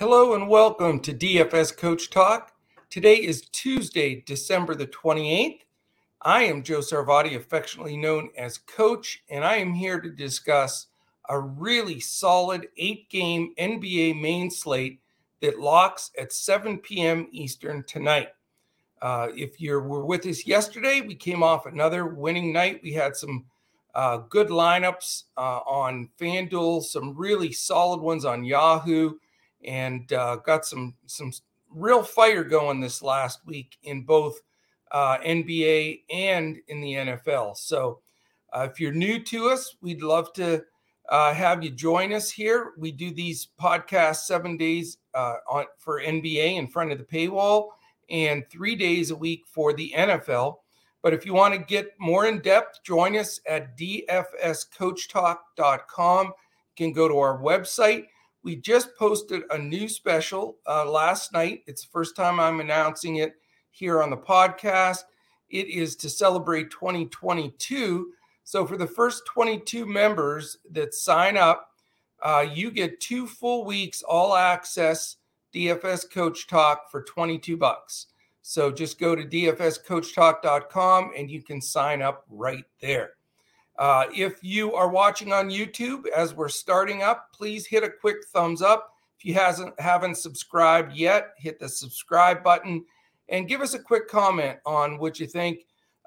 Hello and welcome to DFS Coach Talk. Today is Tuesday, December the 28th. I am Joe Sarvati, affectionately known as Coach, and I am here to discuss a really solid eight game NBA main slate that locks at 7 p.m. Eastern tonight. Uh, if you were with us yesterday, we came off another winning night. We had some uh, good lineups uh, on FanDuel, some really solid ones on Yahoo and uh, got some some real fire going this last week in both uh, NBA and in the NFL. So, uh, if you're new to us, we'd love to uh, have you join us here. We do these podcasts seven days uh, on for NBA in front of the paywall, and three days a week for the NFL. But if you want to get more in depth, join us at dfscoachtalk.com. You can go to our website we just posted a new special uh, last night. It's the first time I'm announcing it here on the podcast. It is to celebrate 2022. So, for the first 22 members that sign up, uh, you get two full weeks all access DFS Coach Talk for 22 bucks. So, just go to dfscoachtalk.com and you can sign up right there. Uh, if you are watching on YouTube as we're starting up, please hit a quick thumbs up. If you hasn't haven't subscribed yet, hit the subscribe button and give us a quick comment on what you think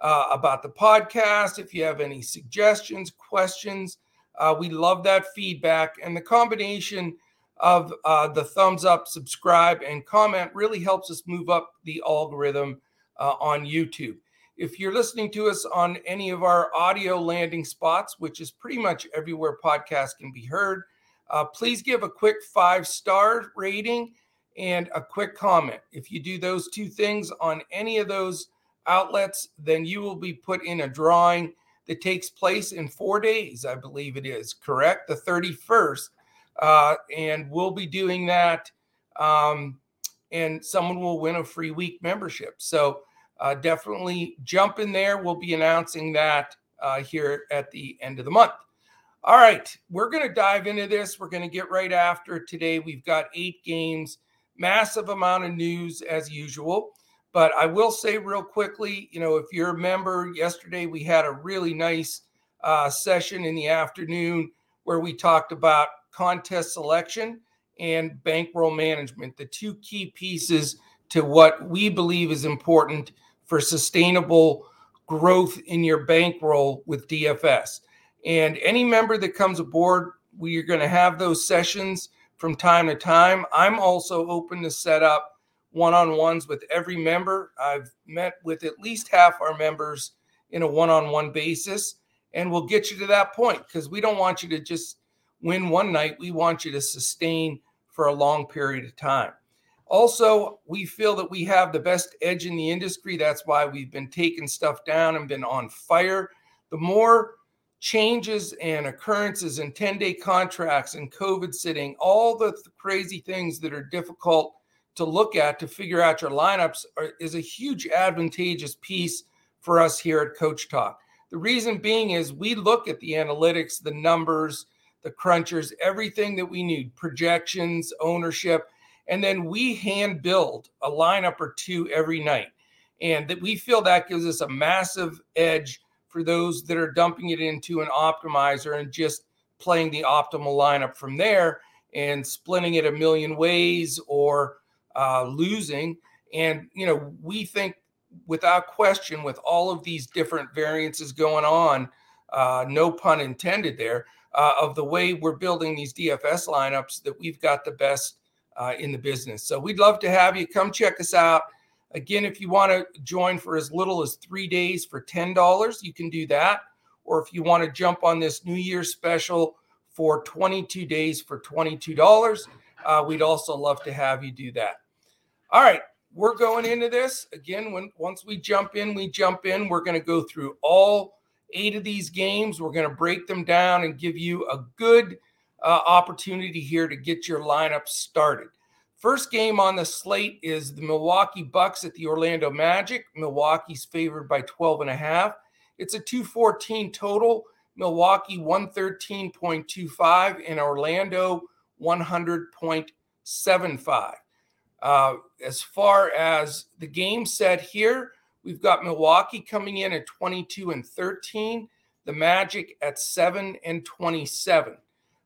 uh, about the podcast. If you have any suggestions, questions, uh, we love that feedback. And the combination of uh, the thumbs up, subscribe, and comment really helps us move up the algorithm uh, on YouTube. If you're listening to us on any of our audio landing spots, which is pretty much everywhere podcasts can be heard, uh, please give a quick five star rating and a quick comment. If you do those two things on any of those outlets, then you will be put in a drawing that takes place in four days, I believe it is, correct? The 31st. Uh, and we'll be doing that. Um, and someone will win a free week membership. So, uh, definitely jump in there. We'll be announcing that uh, here at the end of the month. All right, we're going to dive into this. We're going to get right after today. We've got eight games, massive amount of news as usual. But I will say real quickly, you know, if you're a member, yesterday we had a really nice uh, session in the afternoon where we talked about contest selection and bankroll management, the two key pieces to what we believe is important for sustainable growth in your bankroll with DFS. And any member that comes aboard, we are going to have those sessions from time to time. I'm also open to set up one on ones with every member. I've met with at least half our members in a one on one basis, and we'll get you to that point because we don't want you to just win one night. We want you to sustain for a long period of time. Also, we feel that we have the best edge in the industry. That's why we've been taking stuff down and been on fire. The more changes and occurrences and 10 day contracts and COVID sitting, all the th- crazy things that are difficult to look at to figure out your lineups are, is a huge advantageous piece for us here at Coach Talk. The reason being is we look at the analytics, the numbers, the crunchers, everything that we need, projections, ownership and then we hand build a lineup or two every night. And that we feel that gives us a massive edge for those that are dumping it into an optimizer and just playing the optimal lineup from there and splitting it a million ways or uh, losing. And, you know, we think without question, with all of these different variances going on, uh, no pun intended there, uh, of the way we're building these DFS lineups, that we've got the best uh, in the business. So we'd love to have you come check us out. Again, if you want to join for as little as three days for $10, you can do that. Or if you want to jump on this New Year's special for 22 days for $22, uh, we'd also love to have you do that. All right, we're going into this again. When once we jump in, we jump in. We're going to go through all eight of these games. We're going to break them down and give you a good uh, opportunity here to get your lineup started. First game on the slate is the Milwaukee Bucks at the Orlando Magic. Milwaukee's favored by 12 and a half. It's a 214 total. Milwaukee 113.25 and Orlando 100.75. Uh, as far as the game set here, we've got Milwaukee coming in at 22 and 13, the Magic at 7 and 27.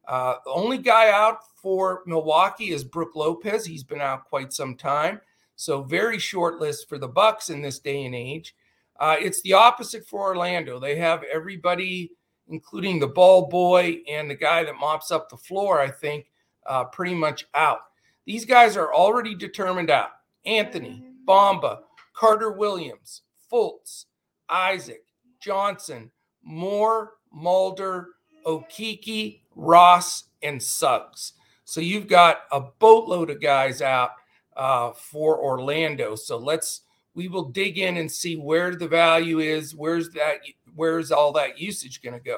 Uh, the only guy out for Milwaukee is Brook Lopez. He's been out quite some time. So very short list for the Bucks in this day and age. Uh, it's the opposite for Orlando. They have everybody, including the ball boy and the guy that mops up the floor, I think, uh, pretty much out. These guys are already determined out. Anthony, Bamba, Carter Williams, Fultz, Isaac, Johnson, Moore, Mulder, Okeke, Ross, and Suggs. So you've got a boatload of guys out uh, for Orlando. So let's we will dig in and see where the value is. Where's that? Where's all that usage going to go?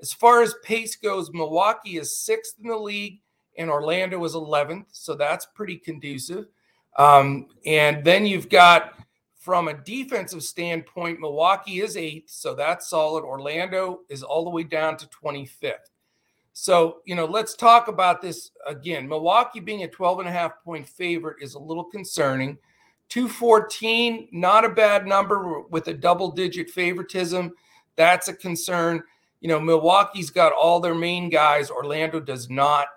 As far as pace goes, Milwaukee is sixth in the league, and Orlando is 11th. So that's pretty conducive. Um, and then you've got from a defensive standpoint, Milwaukee is eighth, so that's solid. Orlando is all the way down to 25th. So, you know, let's talk about this again. Milwaukee being a 12 and a half point favorite is a little concerning. 214, not a bad number with a double digit favoritism. That's a concern. You know, Milwaukee's got all their main guys, Orlando does not.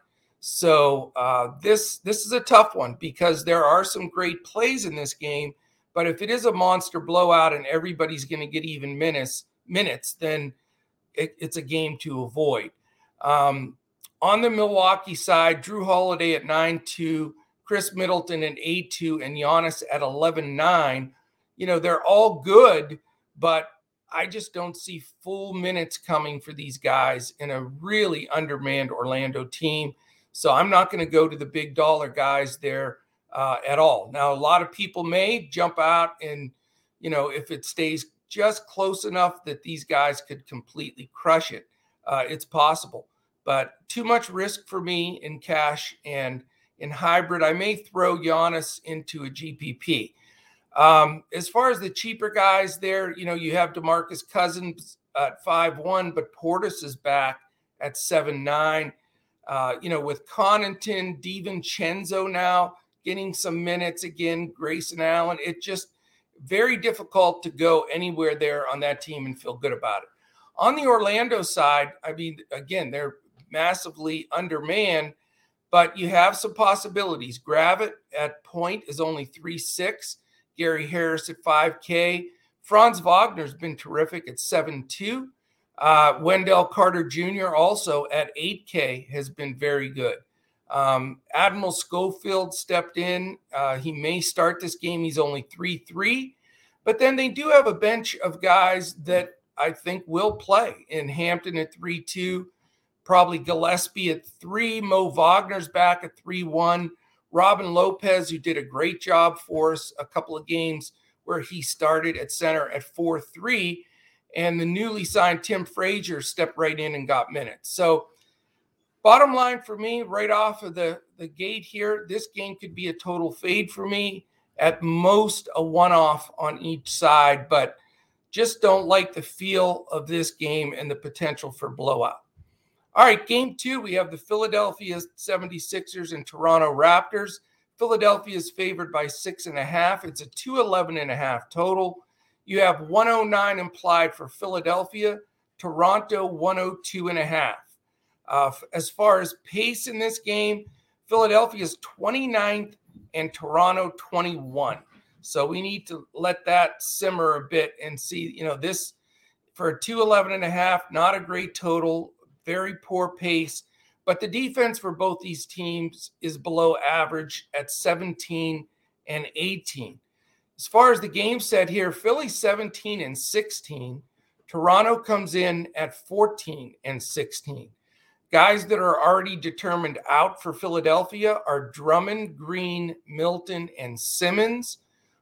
So uh, this this is a tough one because there are some great plays in this game, but if it is a monster blowout and everybody's going to get even minutes minutes, then it, it's a game to avoid. Um, on the Milwaukee side, Jrue Holiday at nine two. Khris Middleton at 8 2 and Giannis at 11 9. You know, they're all good, but I just don't see full minutes coming for these guys in a really undermanned Orlando team. So I'm not going to go to the big dollar guys there uh, at all. Now, a lot of people may jump out and, you know, if it stays just close enough that these guys could completely crush it, uh, it's possible. But too much risk for me in cash and in hybrid. I may throw Giannis into a GPP. Um, as far as the cheaper guys there, you know, you have Demarcus Cousins at five one, but Portis is back at seven nine. Uh, you know, with Connaughton, DiVincenzo now getting some minutes again, Grayson Allen, it just very difficult to go anywhere there on that team and feel good about it. On the Orlando side, I mean, again, they're massively undermanned but you have some possibilities. Gravit at point is only 3 6. Gary Harris at 5K. Franz Wagner's been terrific at 7 2. Uh, Wendell Carter Jr. also at 8K has been very good. Um, Admiral Schofield stepped in. Uh, he may start this game. He's only 3 3. But then they do have a bench of guys that I think will play in Hampton at 3 2 probably Gillespie at three. Mo Wagner's back at 3 1. Robin Lopez, who did a great job for us a couple of games where he started at center at 4 3. And the newly signed Tim Frazier stepped right in and got minutes. So, bottom line for me, right off of the, the gate here, this game could be a total fade for me. At most, a one off on each side, but just don't like the feel of this game and the potential for blowout. All right, game two, we have the Philadelphia 76ers and Toronto Raptors. Philadelphia is favored by six and a half. It's a 211 and a half total. You have 109 implied for Philadelphia, Toronto 102 and a half. Uh, as far as pace in this game, Philadelphia is 29th and Toronto 21. So we need to let that simmer a bit and see, you know, this for a 211 and a half, not a great total very poor pace. But the defense for both these teams is below average at 17 and 18. As far as the game set here, Philly 17 and 16. Toronto comes in at 14 and 16. Guys that are already determined out for Philadelphia are Drummond, Green, Milton, and Simmons.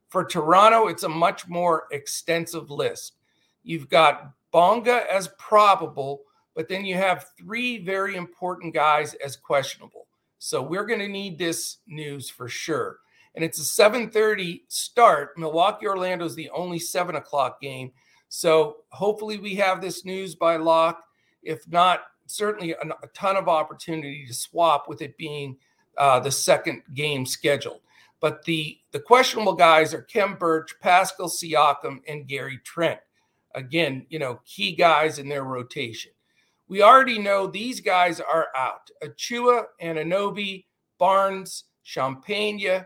For Toronto, it's a much more extensive list. You've got Bonga as probable, but then you have three very important guys as questionable. So we're going to need this news for sure. And it's a 7:30 start. Milwaukee Orlando is the only seven o'clock game. So hopefully we have this news by lock. If not, certainly a, a ton of opportunity to swap with it being uh, the second game scheduled. But the the questionable guys are Khem Birch, Pascal Siakam, and Gary Trent. Again, you know, key guys in their rotation. We already know these guys are out. Achiuwa, Anunoby, Barnes, Champagnie,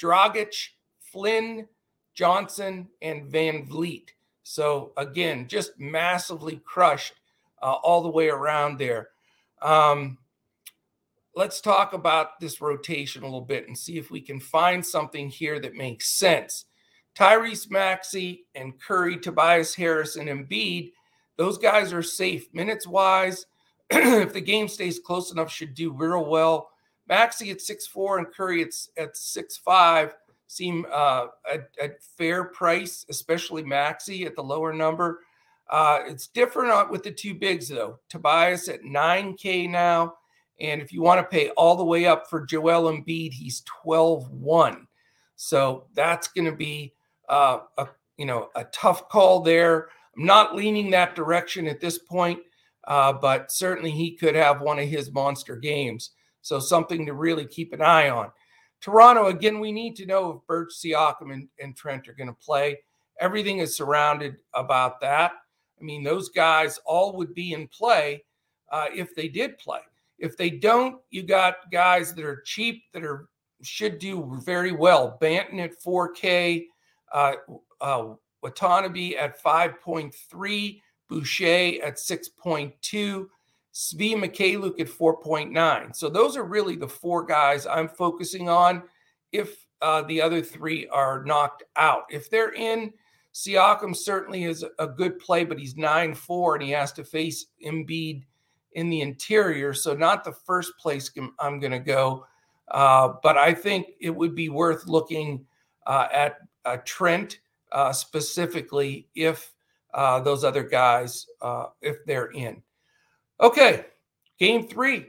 Dragic, Flynn, Johnson, and VanVleet. So again, just massively crushed uh, all the way around there. Um, let's talk about this rotation a little bit and see if we can find something here that makes sense. Tyrese Maxey and Curry, Tobias Harris, and Embiid, those guys are safe minutes wise. if the game stays close enough, should do real well. Maxey at six four and Curry at, at six five seem uh, a, a, fair price, especially Maxey at the lower number. Uh, it's different with the two bigs, though. Tobias at 9K now. And if you want to pay all the way up for Joel Embiid, he's 12 1. So that's going to be uh, a you know a tough call there. I'm not leaning that direction at this point, uh, but certainly he could have one of his monster games. So something to really keep an eye on. Toronto, again, we need to know if Birch, Siakam, and, and Trent are going to play. Everything is surrounded about that. I mean, those guys all would be in play uh, if they did play. If they don't, you got guys that are cheap that are should do very well. Banton at 4K, uh, uh, Watanabe at 5.3, Boucher at 6.2. Svi Mykhailiuk at 4.9. So those are really the four guys I'm focusing on if uh, the other three are knocked out. If they're in, Siakam certainly is a good play, but he's 9 4 and he has to face Embiid in the interior. So, not the first place I'm going to go. Uh, but I think it would be worth looking uh, at uh, Trent uh, specifically if uh, those other guys, uh, if they're in. Okay, game three,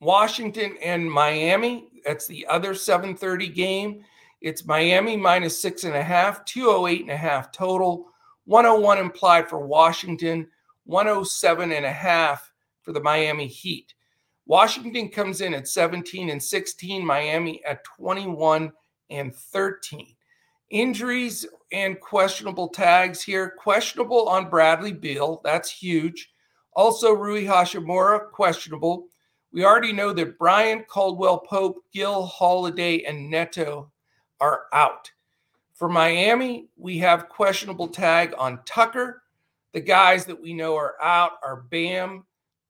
Washington and Miami. That's the other 7:30 game. It's Miami minus six and a half, 208 and a half total, 101 implied for Washington, 107 and a half for the Miami Heat. Washington comes in at 17 and 16, Miami at 21 and 13. Injuries and questionable tags here. Questionable on Bradley Beal. That's huge. Also, Rui Hachimura, questionable. We already know that Bryant, Caldwell Pope, Gil Holiday, and Neto are out. For Miami, we have questionable tag on Tucker. The guys that we know are out are Bam,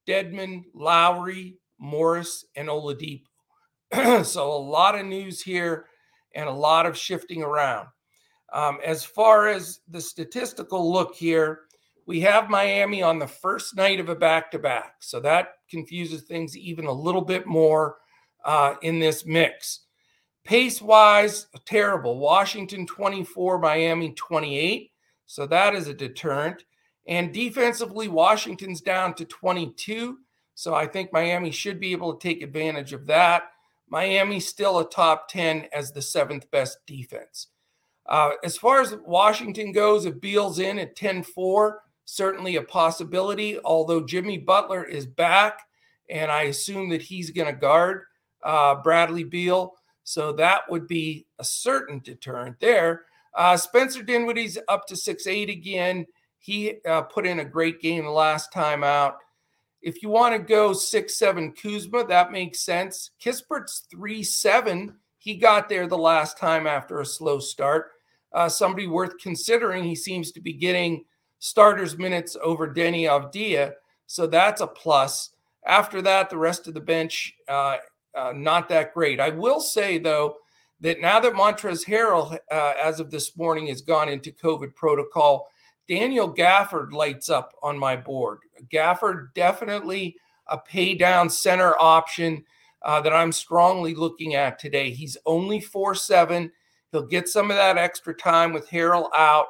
Dedmon, Lowry, Morris, and Oladipo. so a lot of news here and a lot of shifting around. Um, as far as the statistical look here, we have Miami on the first night of a back to back. So that confuses things even a little bit more uh, in this mix. Pace wise, terrible. Washington 24, Miami 28. So that is a deterrent. And defensively, Washington's down to 22. So I think Miami should be able to take advantage of that. Miami's still a top 10 as the seventh best defense. Uh, as far as Washington goes, if Beal's in at 10 4, certainly a possibility, although Jimmy Butler is back, and I assume that he's going to guard uh, Bradley Beal. So that would be a certain deterrent there. Uh, Spencer Dinwiddie's up to six eight again. He uh, put in a great game the last time out. If you want to go six seven Kuzma, that makes sense. Kispert's three seven. He got there the last time after a slow start. Uh, somebody worth considering. He seems to be getting starters minutes over Deni Avdija. So that's a plus. After that, the rest of the bench, uh, uh, not that great. I will say, though, that now that Montrezl Harrell, uh, as of this morning, has gone into COVID protocol, Daniel Gafford lights up on my board. Gafford definitely a pay down center option uh, that I'm strongly looking at today. He's only 4 7. He'll get some of that extra time with Harrell out,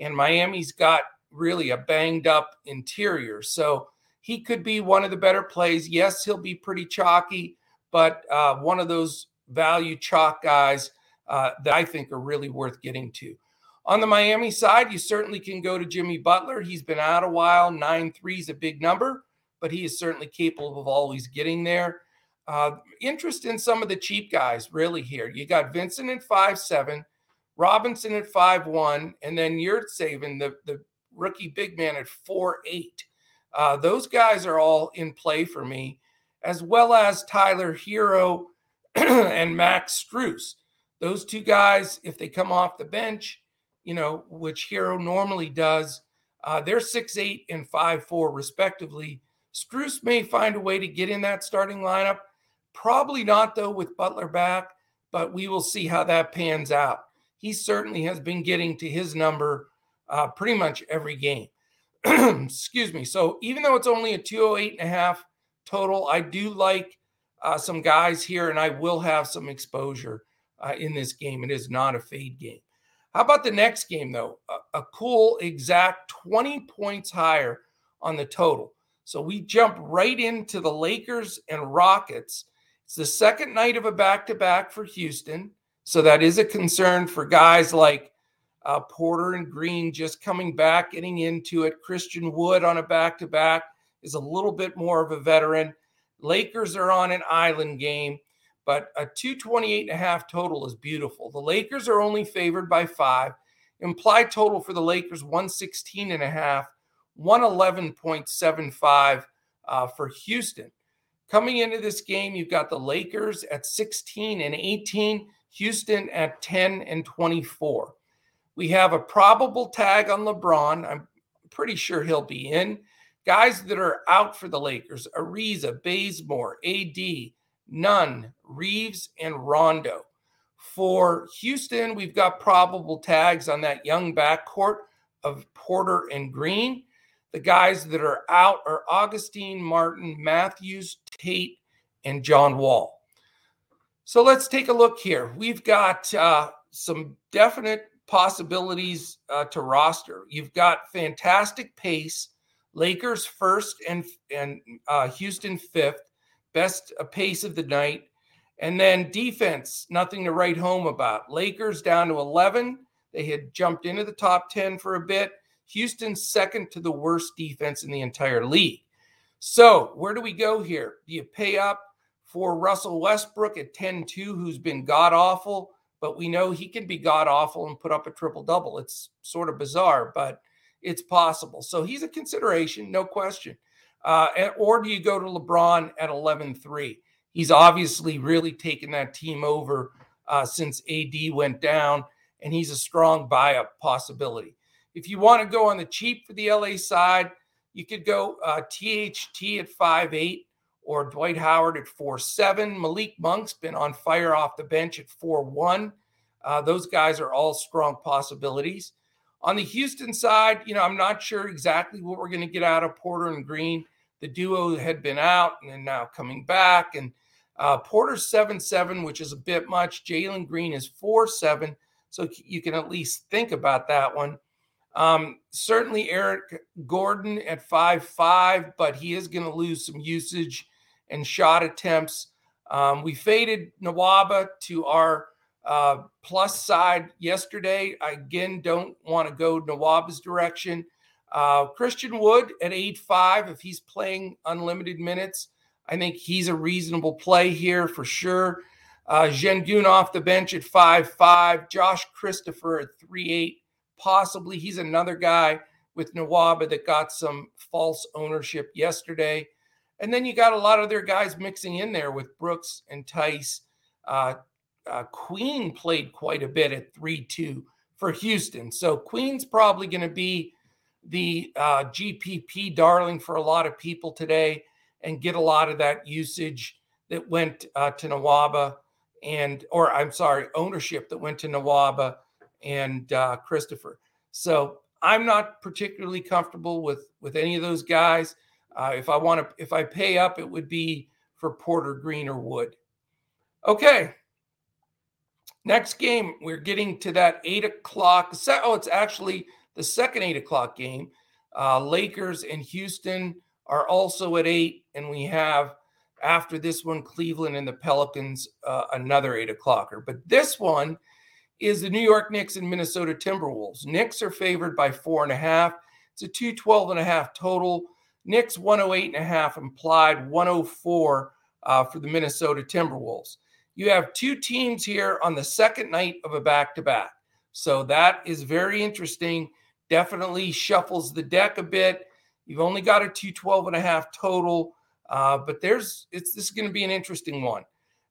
and Miami's got really a banged up interior. So he could be one of the better plays. Yes, he'll be pretty chalky, but uh, one of those value chalk guys uh, that I think are really worth getting to. On the Miami side, you certainly can go to Jimmy Butler. He's been out a while. 9 3 is a big number, but he is certainly capable of always getting there. Uh, interest in some of the cheap guys really here. You got Vincent at five seven, Robinson at five one, and then Yurtseven, the the rookie big man at four eight. Uh, those guys are all in play for me, as well as Tyler Herro and Max Strus. Those two guys, if they come off the bench, you know, which Herro normally does, uh, they're six eight and five four respectively. Strus may find a way to get in that starting lineup. Probably not though with Butler back, but we will see how that pans out. He certainly has been getting to his number uh, pretty much every game. Excuse me. So even though it's only a 208 and a half total, I do like uh, some guys here, and I will have some exposure uh, in this game. It is not a fade game. How about the next game, though? A, a, cool exact 20 points higher on the total. So we jump right into the Lakers and Rockets. It's the second night of a back to back for Houston. So that is a concern for guys like uh, Porter and Green just coming back, getting into it. Christian Wood on a back to back is a little bit more of a veteran. Lakers are on an island game, but a 228 and a half total is beautiful. The Lakers are only favored by five. Implied total for the Lakers 116 and a half, 111.75 uh, for Houston. Coming into this game, you've got the Lakers at 16 and 18, Houston at 10 and 24. We have a probable tag on LeBron. I'm pretty sure he'll be in. Guys that are out for the Lakers Ariza, Bazemore, AD, Nunn, Reaves, and Rondo. For Houston, we've got probable tags on that young backcourt of Porter and Green. The guys that are out are Augustin Martin, Matthews, Tate, and John Wall. So let's take a look here. We've got uh, some definite possibilities uh, to roster. You've got fantastic pace. Lakers first and and uh, Houston fifth, best uh, pace of the night, and then defense, nothing to write home about. Lakers down to eleven. They had jumped into the top ten for a bit. Houston second to the worst defense in the entire league. So where do we go here? Do you pay up for Russell Westbrook at 10-2, who's been god awful? but we know he can be god awful and put up a triple double. It's sort of bizarre, but it's possible. So he's a consideration, no question. Uh, and or do you go to LeBron at 11 3? He's obviously really taken that team over uh, since AD went down, and he's a strong buy up possibility. If you want to go on the cheap for the LA side, you could go uh, THT at five eight or Dwight Howard at 4 7. Malik Monk's been on fire off the bench at 4 1. Uh, those guys are all strong possibilities. On the Houston side, you know, I'm not sure exactly what we're going to get out of Porter and Green. The duo had been out and then now coming back. And uh, Porter's 7 7, which is a bit much. Jalen Green is 4 7. So you can at least think about that one. Um, certainly Eric Gordon at 5 5, but he is going to lose some usage and shot attempts. Um, we faded Nwaba to our uh, plus side yesterday. I again don't want to go Nwaba's direction. Uh, Christian Wood at 8 5, if he's playing unlimited minutes, I think he's a reasonable play here for sure. Uh, Sengun off the bench at 5 5. Josh Christopher at 3 8. Possibly he's another guy with Nwaba that got some false ownership yesterday. And then you got a lot of their guys mixing in there with Brooks and Tice. Uh, uh, Queen played quite a bit at 3 2 for Houston. So Queen's probably going to be the uh, GPP darling for a lot of people today and get a lot of that usage that went uh, to Nwaba and, or I'm sorry, ownership that went to Nwaba and uh, Christopher. So I'm not particularly comfortable with with any of those guys. Uh, if I want to, if I pay up, it would be for Porter Green or Wood. Okay. Next game, we're getting to that eight o'clock. Oh, it's actually the second eight o'clock game. Uh, Lakers and Houston are also at eight, and we have after this one Cleveland and the Pelicans uh, another eight o'clocker. But this one is the New York Knicks and Minnesota Timberwolves. Knicks are favored by four and a half. It's a 212 and a half total. Knicks 108 and a half implied, 104 uh, for the Minnesota Timberwolves. You have two teams here on the second night of a back to back. So that is very interesting. Definitely shuffles the deck a bit. You've only got a 212 and a half total, uh, but there's it's this is going to be an interesting one.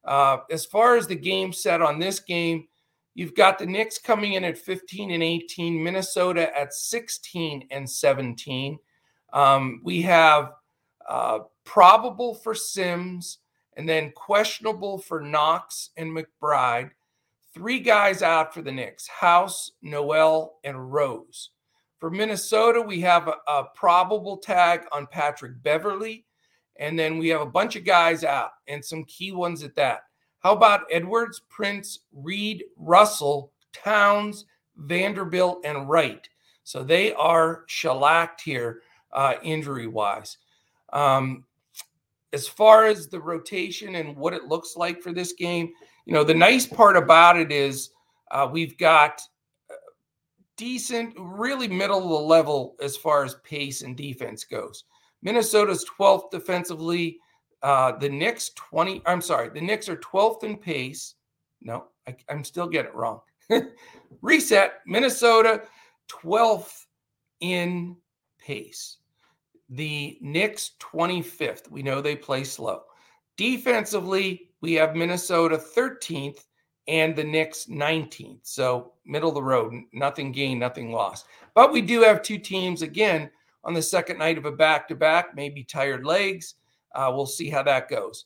Uh, as far as the game set on this game, you've got the Knicks coming in at 15 and 18, Minnesota at 16 and 17. Um, we have uh, probable for Sims and then questionable for Knox and McBride. Three guys out for the Knicks House, Noel, and Rose. For Minnesota, we have a, a probable tag on Patrick Beverley, And then we have a bunch of guys out and some key ones at that. How about Edwards, Prince, Reed, Russell, Towns, Vanderbilt, and Wright? So they are shellacked here uh, injury wise. Um, as far as the rotation and what it looks like for this game, you know, the nice part about it is uh, we've got uh, decent, really middle of the level as far as pace and defense goes. Minnesota's 12th defensively. Uh, the Knicks 20. I'm sorry, the Knicks are 12th in pace. No, I, I'm still getting it wrong. Reset. Minnesota 12th in pace. The Knicks 25th. We know they play slow. Defensively, we have Minnesota 13th and the Knicks 19th. So middle of the road, nothing gained, nothing lost. But we do have two teams again on the second night of a back to back, maybe tired legs. Uh, we'll see how that goes.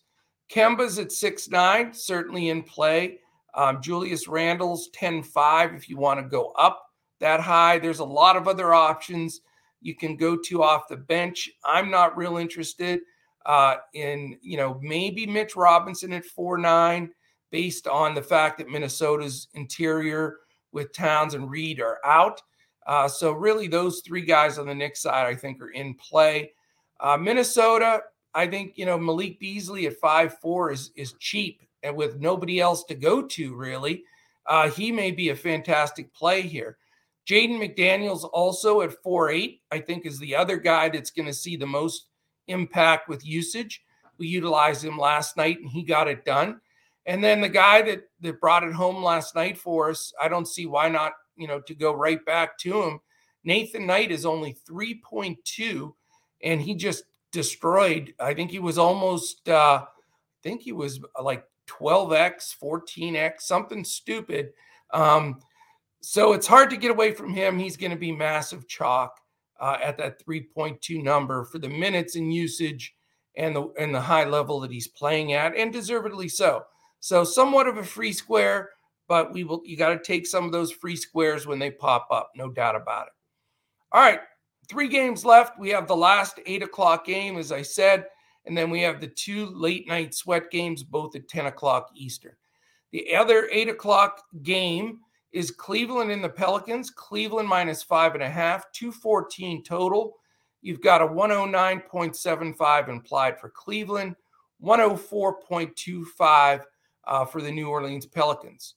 Kemba's at six nine, certainly in play. Um, Julius Randle's 10 5 if you want to go up that high. There's a lot of other options you can go to off the bench. I'm not real interested uh, in, you know, maybe Mitch Robinson at four nine, based on the fact that Minnesota's interior with Towns and Reed are out. Uh, so really, those three guys on the Knicks side, I think, are in play. Uh, Minnesota, I think, you know, Malik Beasley at five four is is cheap and with nobody else to go to, really. Uh, he may be a fantastic play here. Jaden McDaniels also at four eight, I think, is the other guy that's going to see the most impact with usage. We utilized him last night and he got it done. And then the guy that that brought it home last night for us, I don't see why not, you know, to go right back to him. Nathan Knight is only 3.2 and he just destroyed. I think he was almost uh I think he was like 12x, 14x, something stupid. Um so it's hard to get away from him. He's going to be massive chalk uh, at that 3.2 number for the minutes and usage and the and the high level that he's playing at, and deservedly so. So somewhat of a free square, but we will. You got to take some of those free squares when they pop up, no doubt about it. All right, three games left. We have the last eight o'clock game, as I said, and then we have the two late night sweat games, both at 10 o'clock Eastern. The other eight o'clock game is Cleveland in the Pelicans. Cleveland minus five and a half, 214 total. You've got a 109.75 implied for Cleveland, 104.25 uh, for the New Orleans Pelicans.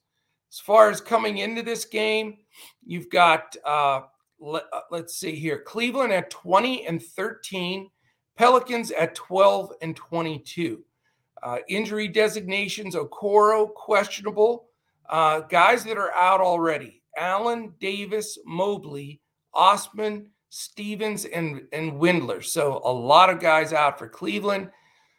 As far as coming into this game, you've got, uh, let, us uh, see here, Cleveland at 20 and 13, Pelicans at 12 and 22. Uh, injury designations Okoro questionable. Uh, guys that are out already Allen, Davis, Mobley, Osman, Stevens, and, and Windler. So a lot of guys out for Cleveland.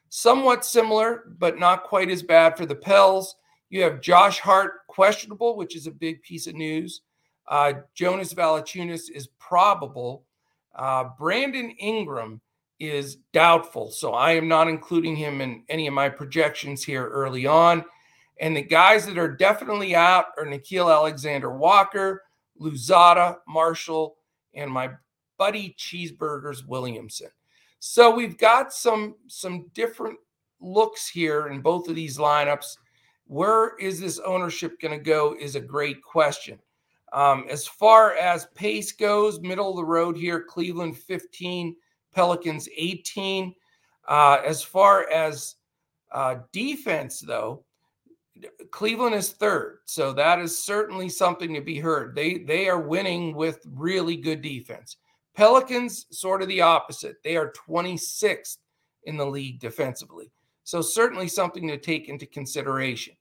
Somewhat similar, but not quite as bad for the Pels. You have Josh Hart questionable, which is a big piece of news. Uh, Jonas Valanciunas is probable. Uh, Brandon Ingram is doubtful, so I am not including him in any of my projections here early on. And the guys that are definitely out are Nickeil Alexander Walker, Louzada, Marshall, and my buddy Cheeseburgers Williamson. So we've got some some different looks here in both of these lineups. Where is this ownership going to go is a great question. Um, as far as pace goes, middle of the road here, Cleveland 15, Pelicans 18. Uh, as far as uh, defense, though, Cleveland is third, so that is certainly something to be heard. They they are winning with really good defense. Pelicans sort of the opposite. They are 26th in the league defensively. So, certainly something to take into consideration.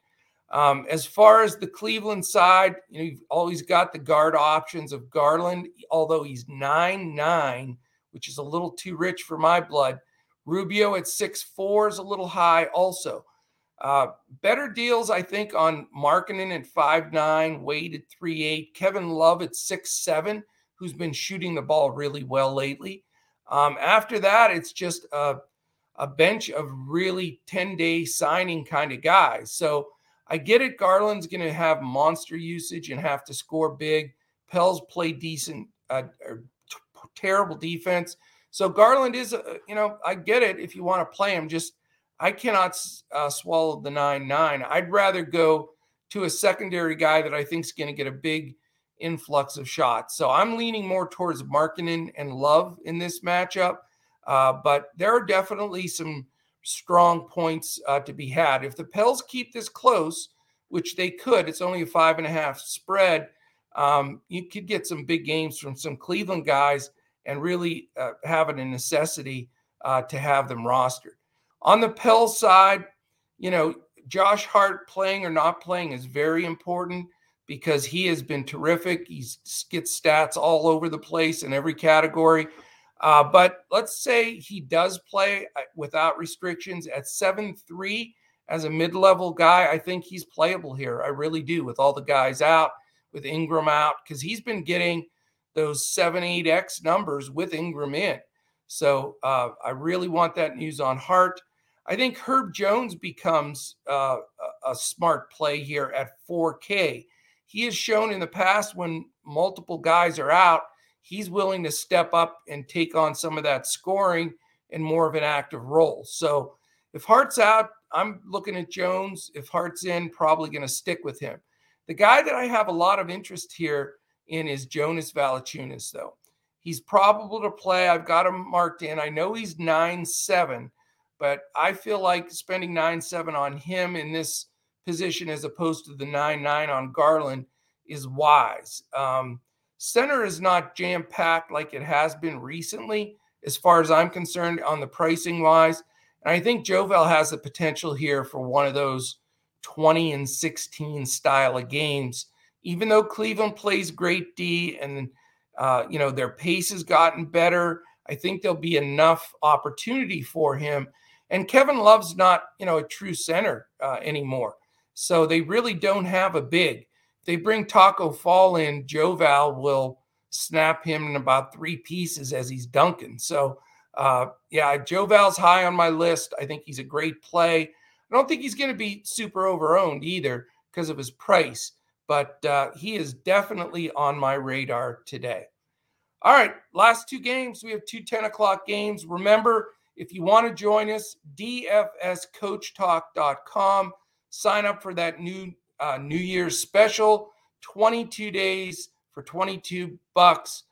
Um, as far as the Cleveland side, you know, you've always got the guard options of Garland, although he's nine nine, which is a little too rich for my blood. Rubio at six four is a little high, also. Uh, better deals, I think, on Markkanen at five nine, Wade at three eight, Kevin Love at six seven, who's been shooting the ball really well lately. Um, after that, it's just a, a bench of really 10 day signing kind of guys. So I get it. Garland's going to have monster usage and have to score big. Pels play decent, uh, t- terrible defense. So Garland is, uh, you know, I get it if you want to play him. Just I cannot uh, swallow the nine nine. I'd rather go to a secondary guy that I think is going to get a big influx of shots. So I'm leaning more towards Markkanen and Love in this matchup. Uh, but there are definitely some strong points uh, to be had. If the Pels keep this close, which they could, it's only a five and a half spread. Um, you could get some big games from some Cleveland guys and really uh, have it a necessity uh, to have them rostered. On the Pels side, you know, Josh Hart playing or not playing is very important because he has been terrific. He's gets stats all over the place in every category. Uh, but let's say he does play uh, without restrictions at 7 3 as a mid level guy. I think he's playable here. I really do, with all the guys out, with Ingram out, because he's been getting those 7 8x numbers with Ingram in. So uh, I really want that news on Hart. I think Herb Jones becomes uh, a smart play here at 4K. He has shown in the past when multiple guys are out he's willing to step up and take on some of that scoring and more of an active role. So if Hart's out, I'm looking at Jones. If Hart's in, probably going to stick with him. The guy that I have a lot of interest here in is Jonas Valanciunas, though. He's probable to play. I've got him marked in. I know he's 9 7, but I feel like spending 9 7 on him in this position as opposed to the 9 9 on Garland is wise. Um, Center is not jam packed like it has been recently, as far as I'm concerned, on the pricing wise. And I think Jovel has the potential here for one of those 20 and 16 style of games. Even though Cleveland plays great D and uh, you know their pace has gotten better, I think there'll be enough opportunity for him. And Kevin Love's not you know a true center uh, anymore, so they really don't have a big they bring Taco Fall in, Joval will snap him in about three pieces as he's dunking. So, uh, yeah, Joval's high on my list. I think he's a great play. I don't think he's going to be super overowned either because of his price, but uh, he is definitely on my radar today. All right, last two games. We have two 10 o'clock games. Remember, if you want to join us, dfscoachtalk.com. Sign up for that new uh, New Year's special, 22 days for 22 bucks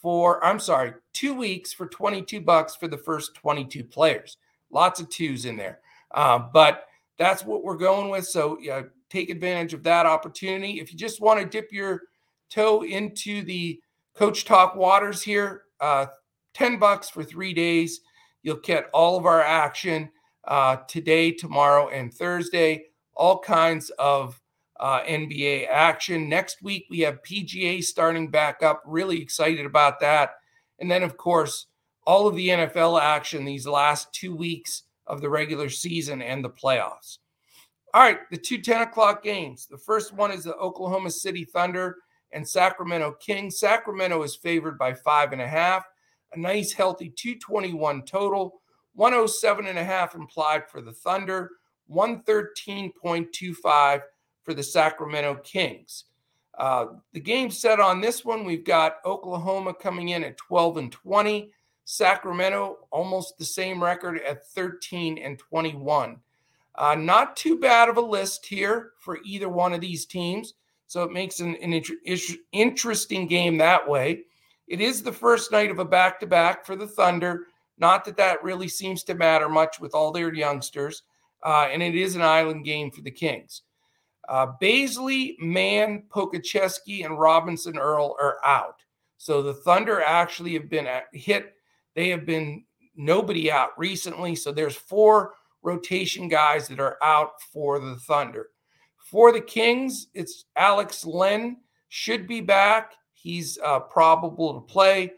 for I'm sorry, 2 weeks for 22 bucks for the first 22 players. Lots of twos in there. Uh, but that's what we're going with. So take advantage of that opportunity. If you just want to dip your toe into the Coach Talk waters here, uh, 10 bucks for three days. You'll get all of our action uh, today, tomorrow, and Thursday. All kinds of uh, NBA action. Next week, we have PGA starting back up. Really excited about that. And then, of course, all of the NFL action these last two weeks of the regular season and the playoffs. All right, the two 10 o'clock games. The first one is the Oklahoma City Thunder and Sacramento Kings. Sacramento is favored by five and a half, a nice, healthy 221 total, 107 and a half implied for the Thunder, 113.25 for the Sacramento Kings. Uh, the game set on this one, we've got Oklahoma coming in at 12 and 20, Sacramento almost the same record at 13 and 21. Uh, not too bad of a list here for either one of these teams. So it makes an, an inter- interesting game that way. It is the first night of a back to back for the Thunder. Not that that really seems to matter much with all their youngsters. Uh, and it is an island game for the Kings. Uh, Bazley, Mann, Pokusevski, and Robinson Earl are out. So the Thunder actually have been hit. They have been nobody out recently. So there's four rotation guys that are out for the Thunder. For the Kings, it's Alex Len should be back. He's uh, probable to play.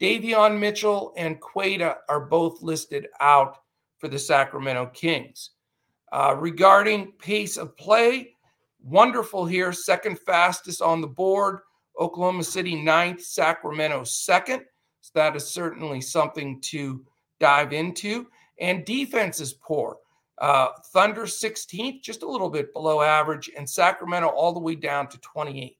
Davion Mitchell and Queta are both listed out for the Sacramento Kings. Uh, regarding pace of play, wonderful here, second fastest on the board. Oklahoma City ninth, Sacramento second. So that is certainly something to dive into. And defense is poor. Uh, Thunder 16th, just a little bit below average, and Sacramento all the way down to 28.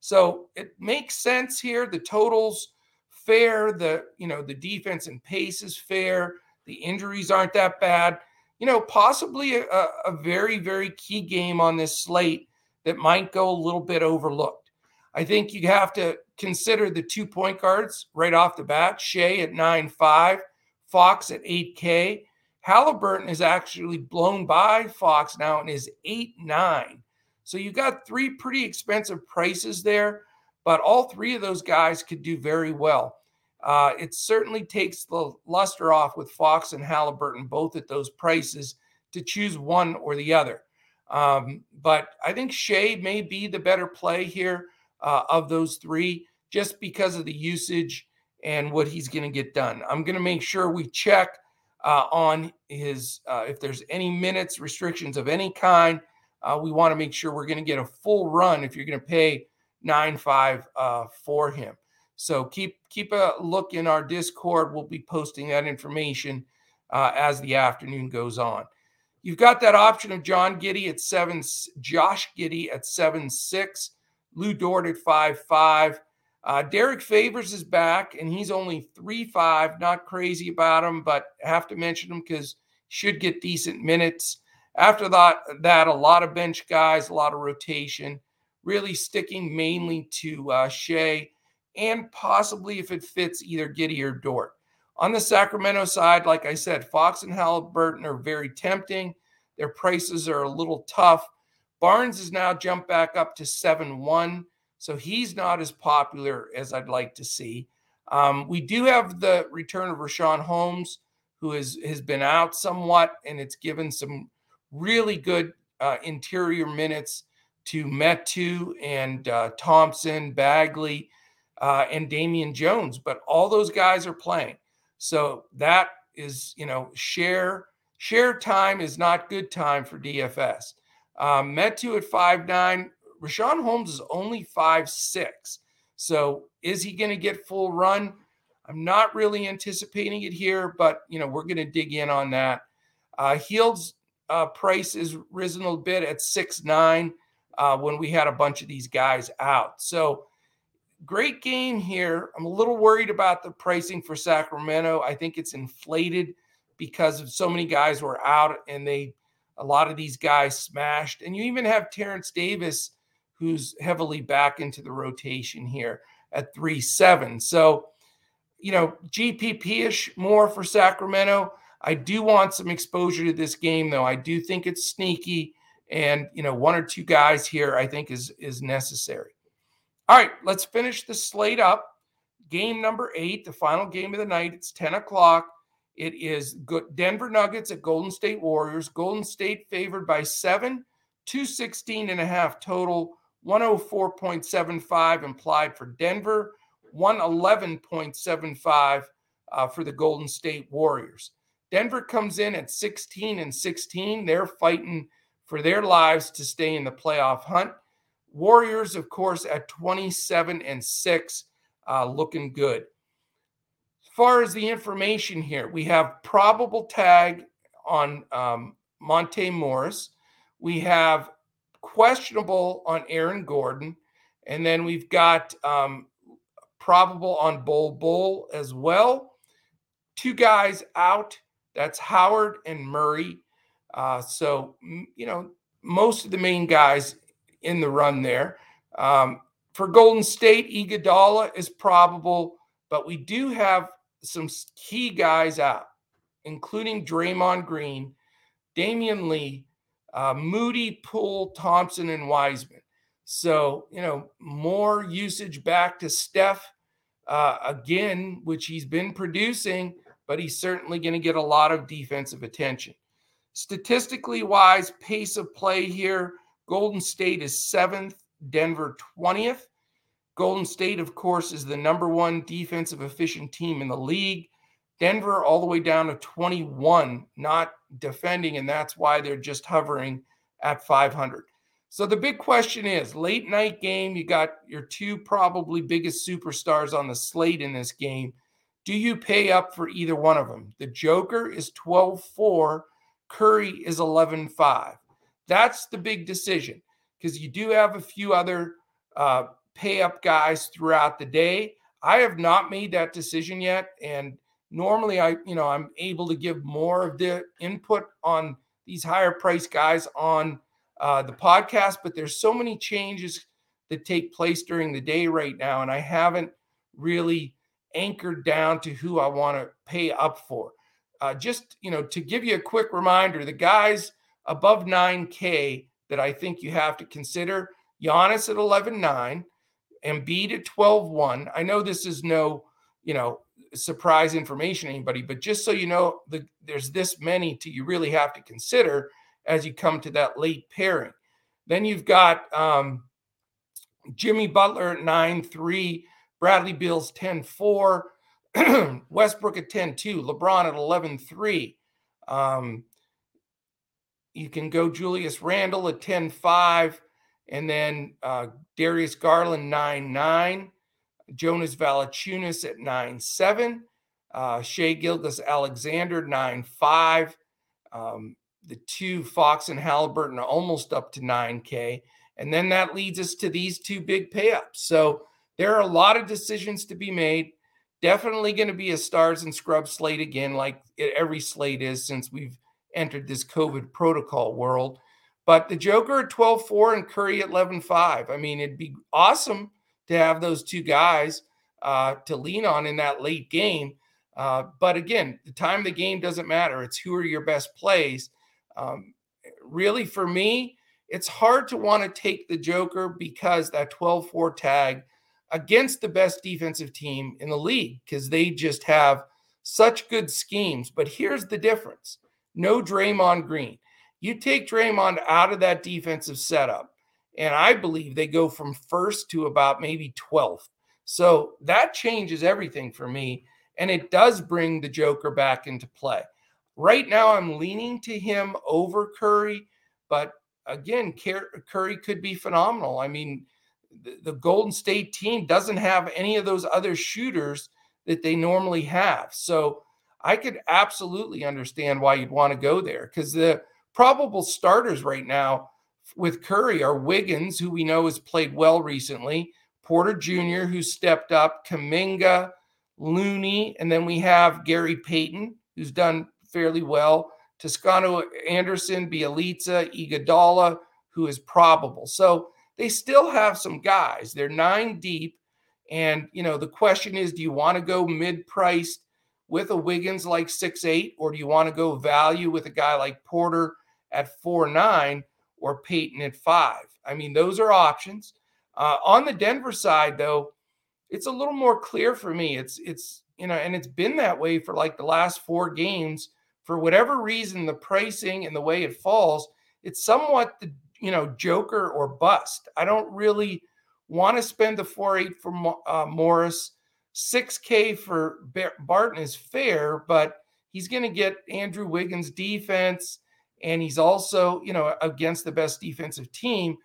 So it makes sense here. The totals fair. The you know the defense and pace is fair. The injuries aren't that bad. You know, possibly a, a very very key game on this slate that might go a little bit overlooked. I think you have to consider the two point guards right off the bat. Shai at nine five, Fox at eight K. Halliburton is actually blown by Fox now and is eight nine. So you got three pretty expensive prices there, but all three of those guys could do very well. Uh, it certainly takes the luster off with Fox and Halliburton, both at those prices, to choose one or the other. Um, but I think Shai may be the better play here uh, of those three just because of the usage and what he's going to get done. I'm going to make sure we check uh, on his, uh, if there's any minutes restrictions of any kind. Uh, we want to make sure we're going to get a full run if you're going to pay nine five uh, for him. So keep keep a look in our Discord. We'll be posting that information uh, as the afternoon goes on. You've got that option of John Giddey at seven, Josh Giddey at seven six, Lu Dort at five five. Uh, Derrick Favors is back, and he's only three five. Not crazy about him, but have to mention him because should get decent minutes. After that, that a lot of bench guys, a lot of rotation, really sticking mainly to uh, Shai and possibly if it fits either Giddey or Dort. On the Sacramento side, like I said, Fox and Halliburton are very tempting. Their prices are a little tough. Barnes has now jumped back up to 7 1, so he's not as popular as I'd like to see. Um, we do have the return of Richaun Holmes, who is, has been out somewhat, and it's given some really good uh, interior minutes to Metu and uh, Thompson, Bagley uh, and Damian Jones, but all those guys are playing. So that is, you know, share share time is not good time for DFS. Um, Metu at five nine. Richaun Holmes is only five six. So is he going to get full run? I'm not really anticipating it here, but you know we're going to dig in on that. Uh, Hield's uh, price is risen a little bit at six nine uh, when we had a bunch of these guys out. So great game here. I'm a little worried about the pricing for Sacramento. I think it's inflated because of so many guys were out and they a lot of these guys smashed. And you even have Terence Davis, who's heavily back into the rotation here at 3 7. So, you know, GPP ish more for Sacramento. I do want some exposure to this game, though. I do think it's sneaky. And, you know, one or two guys here I think is is necessary. All right, let's finish the slate up. Game number eight, the final game of the night. It's 10 o'clock. It is good Denver Nuggets at Golden State Warriors. Golden State favored by seven, 216 and a half total, 104.75 implied for Denver, 111.75 uh, for the Golden State Warriors. Denver comes in at 16 and 16. They're fighting for their lives to stay in the playoff hunt. Warriors, of course, at 27 and 6, uh, looking good. As far as the information here, we have probable tag on um, Monte Morris. We have questionable on Aaron Gordon. And then we've got um, probable on Bol Bol as well. Two guys out. That's Howard and Murray. Uh, so, you know, most of the main guys in the run there. Um, for Golden State, Iguodala is probable, but we do have some key guys out, including Draymond Green, Damion Lee, uh, Moody, Poole, Thompson, and Wiseman. So, you know, more usage back to Steph uh, again, which he's been producing, but he's certainly going to get a lot of defensive attention. Statistically wise, pace of play here Golden State is seventh, Denver 20th. Golden State, of course, is the number one defensive efficient team in the league. Denver all the way down to 21, not defending, and that's why they're just hovering at 500. So the big question is late night game, you got your two probably biggest superstars on the slate in this game. Do you pay up for either one of them? The Joker is 12 4, Curry is 11 5. That's the big decision because you do have a few other uh, pay up guys throughout the day. I have not made that decision yet. And normally I, you know, I'm able to give more of the input on these higher price guys on uh, the podcast, but there's so many changes that take place during the day right now, and I haven't really anchored down to who I want to pay up for. Uh, just you know, to give you a quick reminder, the guys above 9K that I think you have to consider: Giannis at 11.9, Embiid at 12.1. I know this is no, you know, surprise information anybody, but just so you know, the, there's this many to you really have to consider as you come to that late pairing. Then you've got um, Jimmy Butler at 9 3, Bradley Beal's 10 4, Westbrook at 10 2, LeBron at 11 3. Um, you can go Julius Randle at 10 5, and then uh, Darius Garland 9 9, Jonas Valanciunas at 9 7, uh, Shai Gilgeous-Alexander 9 5. Um, the two Fox and Halliburton are almost up to 9K. And then that leads us to these two big payups. So there are a lot of decisions to be made. Definitely going to be a stars and scrubs slate again, like every slate is since we've entered this COVID protocol world. But the Joker at 12 4 and Curry at 11 5. I mean, it'd be awesome to have those two guys uh, to lean on in that late game. Uh, but again, the time of the game doesn't matter. It's who are your best plays. Um, really, for me, it's hard to want to take the Joker because that 12 4 tag against the best defensive team in the league because they just have such good schemes. But here's the difference no Draymond Green. You take Draymond out of that defensive setup, and I believe they go from first to about maybe 12th. So that changes everything for me. And it does bring the Joker back into play. Right now, I'm leaning to him over Curry, but again, Curry could be phenomenal. I mean, the Golden State team doesn't have any of those other shooters that they normally have. So I could absolutely understand why you'd want to go there because the probable starters right now with Curry are Wiggins, who we know has played well recently, Porter Jr., who stepped up, Kuminga, Looney, and then we have Gary Payton, who's done fairly well. Toscano Anderson, Bjelica, Iguodala, who is probable. So they still have some guys. They're nine deep. And, you know, the question is do you want to go mid priced with a Wiggins like six eight, or do you want to go value with a guy like Porter at four nine or Payton at five? I mean, those are options. Uh, on the Denver side, though, it's a little more clear for me. It's, it's, you know, and it's been that way for like the last four games for whatever reason, the pricing and the way it falls, it's somewhat the you know Joker or bust. I don't really want to spend the four eight for uh, Morris. Six K for Barton is fair, but he's going to get Andrew Wiggins' defense, and he's also you know against the best defensive team.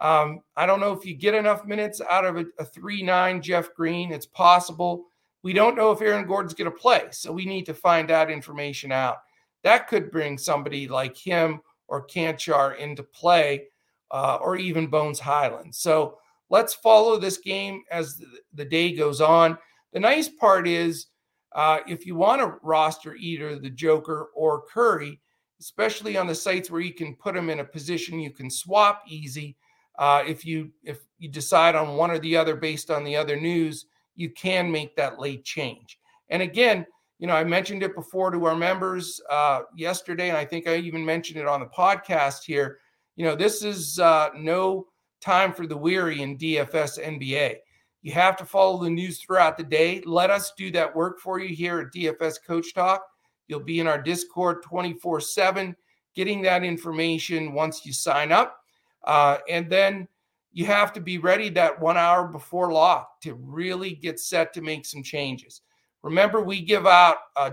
Um, I don't know if you get enough minutes out of a, a three nine Jeff Green. It's possible. We don't know if Aaron Gordon's going to play, so we need to find that information out. That could bring somebody like him or Cancar into play, uh, or even Bones Hyland. So let's follow this game as the, day goes on. The nice part is, uh, if you want to roster either the Joker or Curry, especially on the sites where you can put them in a position you can swap easy. Uh, if you if you decide on one or the other based on the other news, you can make that late change. And again, you know, I mentioned it before to our members uh, yesterday, and I think I even mentioned it on the podcast here. You know, this is uh, no time for the weary in DFS NBA. You have to follow the news throughout the day. Let us do that work for you here at DFS Coach Talk. You'll be in our Discord 24 7. getting that information once you sign up. Uh, and then you have to be ready that one hour before lock to really get set to make some changes. Remember, we give out a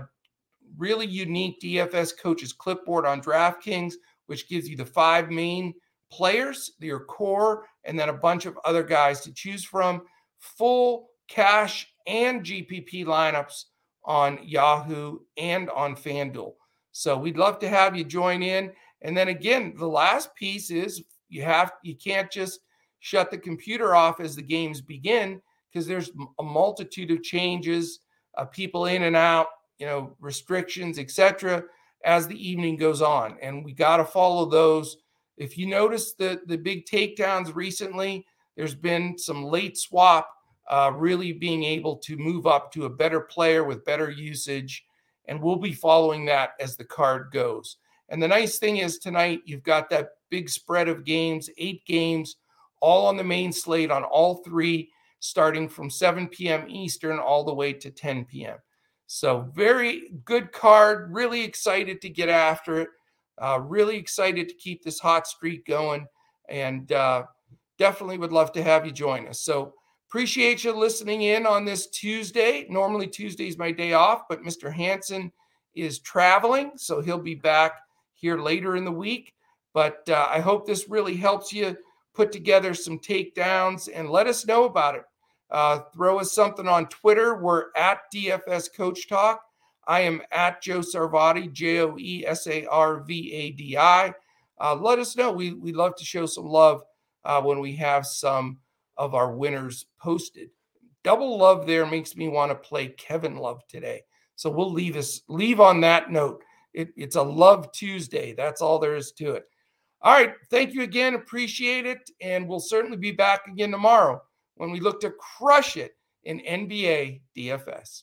really unique DFS coaches clipboard on DraftKings, which gives you the five main players, your core, and then a bunch of other guys to choose from. Full cash and GPP lineups on Yahoo and on FanDuel. So we'd love to have you join in. And then again, the last piece is you have you can't just shut the computer off as the games begin because there's a multitude of changes, uh, people in and out, you know, restrictions, etc. as the evening goes on, and we got to follow those. If you notice the the big takedowns recently, there's been some late swap uh, really being able to move up to a better player with better usage. And we'll be following that as the card goes. And the nice thing is tonight, you've got that big spread of games, eight games, all on the main slate on all three, starting from 7 p.m. Eastern all the way to 10 p.m. So, very good card. Really excited to get after it. Uh, really excited to keep this hot streak going. And uh, definitely would love to have you join us. So, Appreciate you listening in on this Tuesday. Normally, Tuesday is my day off, but Mr. Hanson is traveling, so he'll be back here later in the week. But uh, I hope this really helps you put together some takedowns and let us know about it. Uh, throw us something on Twitter. We're at DFS Coach Talk. I am at Joe Sarvadi, J O E S A R V A D I. Uh, let us know. We, we love to show some love uh, when we have some of our winners posted. Double love there makes me want to play Kevin Love today. So we'll leave us leave on that note. It, it's a love Tuesday. That's all there is to it. All right. Thank you again. Appreciate it. And we'll certainly be back again tomorrow when we look to crush it in NBA DFS.